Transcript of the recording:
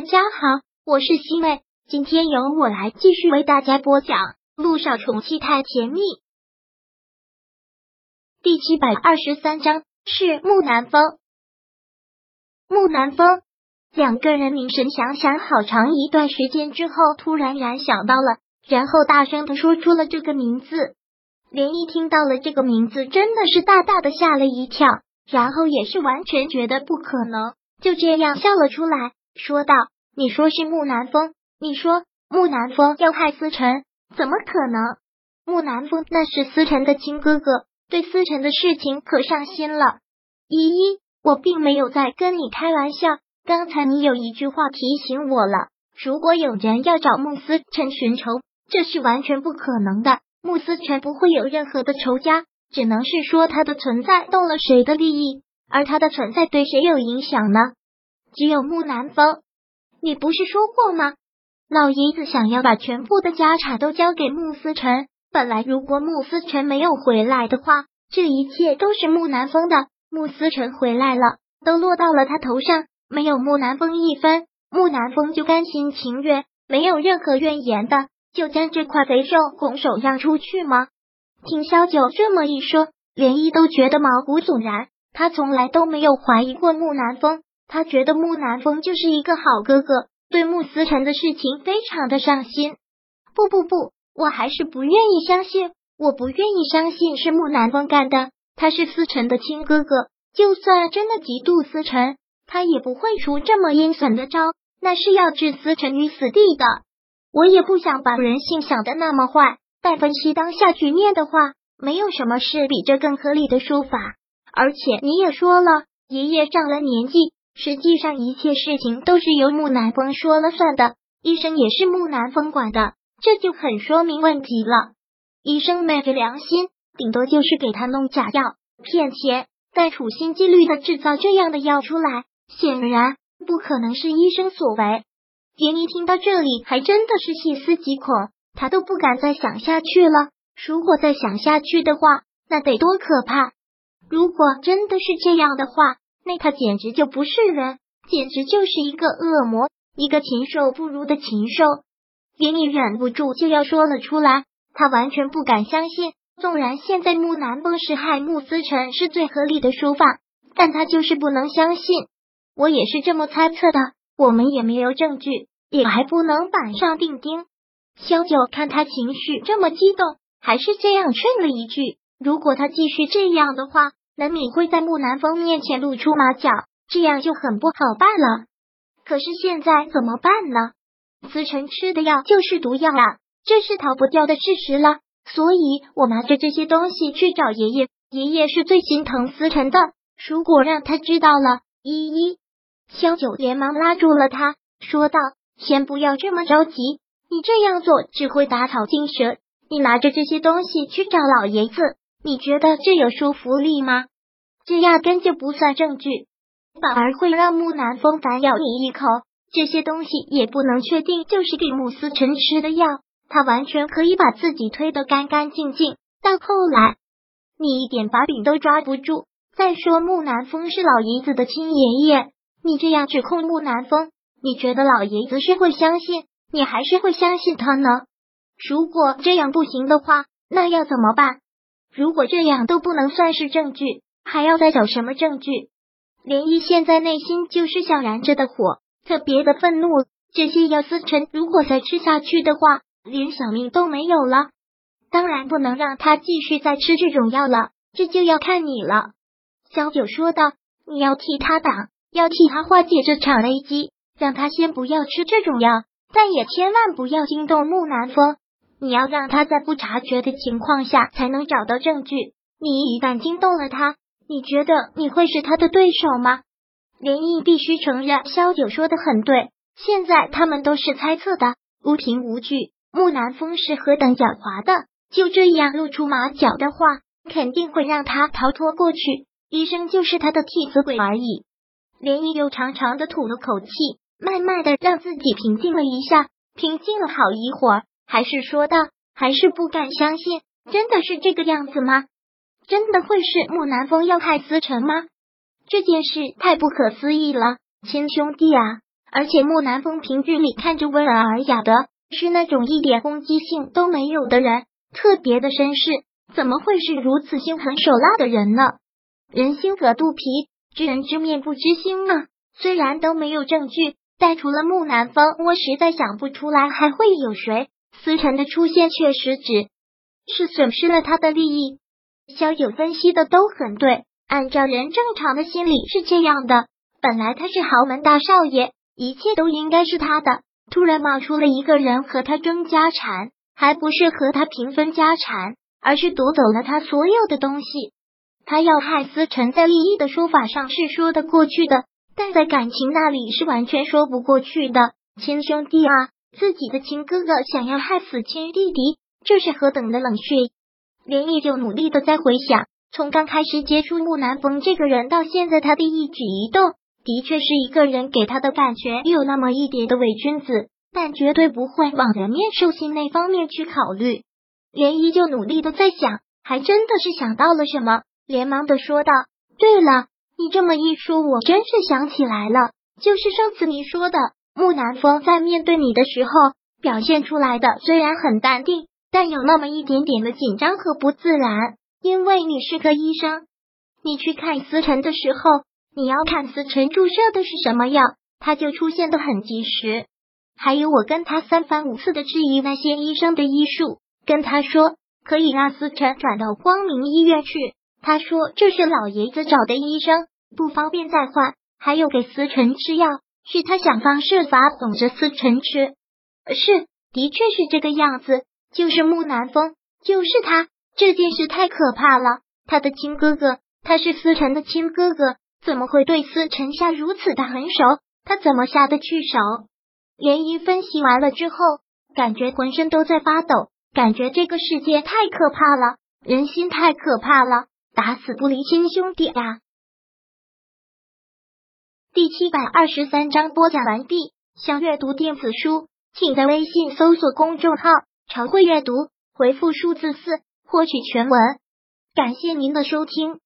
大家好，我是西妹，今天由我来继续为大家播讲《路上宠妻太甜蜜》第七百二十三章，是木南风。木南风两个人凝神想想，好长一段时间之后，突然然想到了，然后大声的说出了这个名字。连一听到了这个名字，真的是大大的吓了一跳，然后也是完全觉得不可能，就这样笑了出来。说道：“你说是木南风？你说木南风要害思辰？怎么可能？木南风那是思辰的亲哥哥，对思辰的事情可上心了。依依，我并没有在跟你开玩笑。刚才你有一句话提醒我了，如果有人要找穆思辰寻仇，这是完全不可能的。穆思辰不会有任何的仇家，只能是说他的存在动了谁的利益，而他的存在对谁有影响呢？”只有木南风，你不是说过吗？老爷子想要把全部的家产都交给穆思辰。本来如果穆思辰没有回来的话，这一切都是木南风的。穆思辰回来了，都落到了他头上，没有木南风一分，木南风就甘心情愿，没有任何怨言的，就将这块肥肉拱手让出去吗？听萧九这么一说，连依都觉得毛骨悚然。他从来都没有怀疑过木南风。他觉得木南风就是一个好哥哥，对穆思辰的事情非常的上心。不不不，我还是不愿意相信，我不愿意相信是木南风干的。他是思辰的亲哥哥，就算真的嫉妒思辰，他也不会出这么阴损的招，那是要置思辰于死地的。我也不想把人性想的那么坏，但分析当下局面的话，没有什么事比这更合理的说法。而且你也说了，爷爷上了年纪。实际上，一切事情都是由木南风说了算的，医生也是木南风管的，这就很说明问题了。医生昧着良心，顶多就是给他弄假药骗钱，但处心积虑的制造这样的药出来，显然不可能是医生所为。杰尼听到这里，还真的是细思极恐，他都不敢再想下去了。如果再想下去的话，那得多可怕！如果真的是这样的话，那他简直就不是人，简直就是一个恶魔，一个禽兽不如的禽兽。连你忍不住就要说了出来，他完全不敢相信。纵然现在木南风是害穆思辰是最合理的说法，但他就是不能相信。我也是这么猜测的，我们也没有证据，也还不能板上钉钉。萧九看他情绪这么激动，还是这样劝了一句：如果他继续这样的话。难免会在木南风面前露出马脚，这样就很不好办了。可是现在怎么办呢？思辰吃的药就是毒药啊，这是逃不掉的事实了。所以我拿着这些东西去找爷爷，爷爷是最心疼思辰的。如果让他知道了，依依，萧九连忙拉住了他，说道：“先不要这么着急，你这样做只会打草惊蛇。你拿着这些东西去找老爷子。”你觉得这有说服力吗？这压根就不算证据，反而会让木南风反咬你一口。这些东西也不能确定就是给穆思辰吃的药，他完全可以把自己推得干干净净。到后来，你一点把柄都抓不住。再说木南风是老爷子的亲爷爷，你这样指控木南风，你觉得老爷子是会相信？你还是会相信他呢？如果这样不行的话，那要怎么办？如果这样都不能算是证据，还要再找什么证据？涟漪现在内心就是像燃着的火，特别的愤怒。这些药思辰如果再吃下去的话，连小命都没有了。当然不能让他继续再吃这种药了，这就要看你了。小九说道：“你要替他挡，要替他化解这场危机，让他先不要吃这种药，但也千万不要惊动木南风。”你要让他在不察觉的情况下才能找到证据。你一旦惊动了他，你觉得你会是他的对手吗？连毅必须承认，萧九说的很对。现在他们都是猜测的，无凭无据。木南风是何等狡猾的，就这样露出马脚的话，肯定会让他逃脱过去。医生就是他的替死鬼而已。连毅又长长的吐了口气，慢慢的让自己平静了一下，平静了好一会儿。还是说道，还是不敢相信，真的是这个样子吗？真的会是木南风要害思辰吗？这件事太不可思议了，亲兄弟啊！而且木南风平日里看着温文尔雅的，是那种一点攻击性都没有的人，特别的绅士，怎么会是如此心狠手辣的人呢？人心隔肚皮，知人知面不知心啊！虽然都没有证据，但除了木南风，我实在想不出来还会有谁。思辰的出现确实只是损失了他的利益。肖九分析的都很对，按照人正常的心理是这样的：本来他是豪门大少爷，一切都应该是他的，突然冒出了一个人和他争家产，还不是和他平分家产，而是夺走了他所有的东西。他要害思辰，在利益的说法上是说得过去的。但在感情那里是完全说不过去的，亲兄弟啊，自己的亲哥哥想要害死亲弟弟，这是何等的冷血！连毅就努力的在回想，从刚开始接触木南风这个人到现在他的一举一动，的确是一个人给他的感觉有那么一点的伪君子，但绝对不会往人面兽心那方面去考虑。连依就努力的在想，还真的是想到了什么，连忙的说道：“对了。”你这么一说，我真是想起来了，就是上次你说的，木南风在面对你的时候表现出来的虽然很淡定，但有那么一点点的紧张和不自然。因为你是个医生，你去看思辰的时候，你要看思辰注射的是什么药，他就出现的很及时。还有我跟他三番五次的质疑那些医生的医术，跟他说可以让思辰转到光明医院去，他说这是老爷子找的医生。不方便再换，还有给思辰吃药，是他想方设法哄着思辰吃。是，的确是这个样子，就是木南风，就是他。这件事太可怕了，他的亲哥哥，他是思辰的亲哥哥，怎么会对思辰下如此的狠手？他怎么下得去手？连一分析完了之后，感觉浑身都在发抖，感觉这个世界太可怕了，人心太可怕了，打死不离亲兄弟啊！第七百二十三章播讲完毕。想阅读电子书，请在微信搜索公众号“常会阅读”，回复数字四获取全文。感谢您的收听。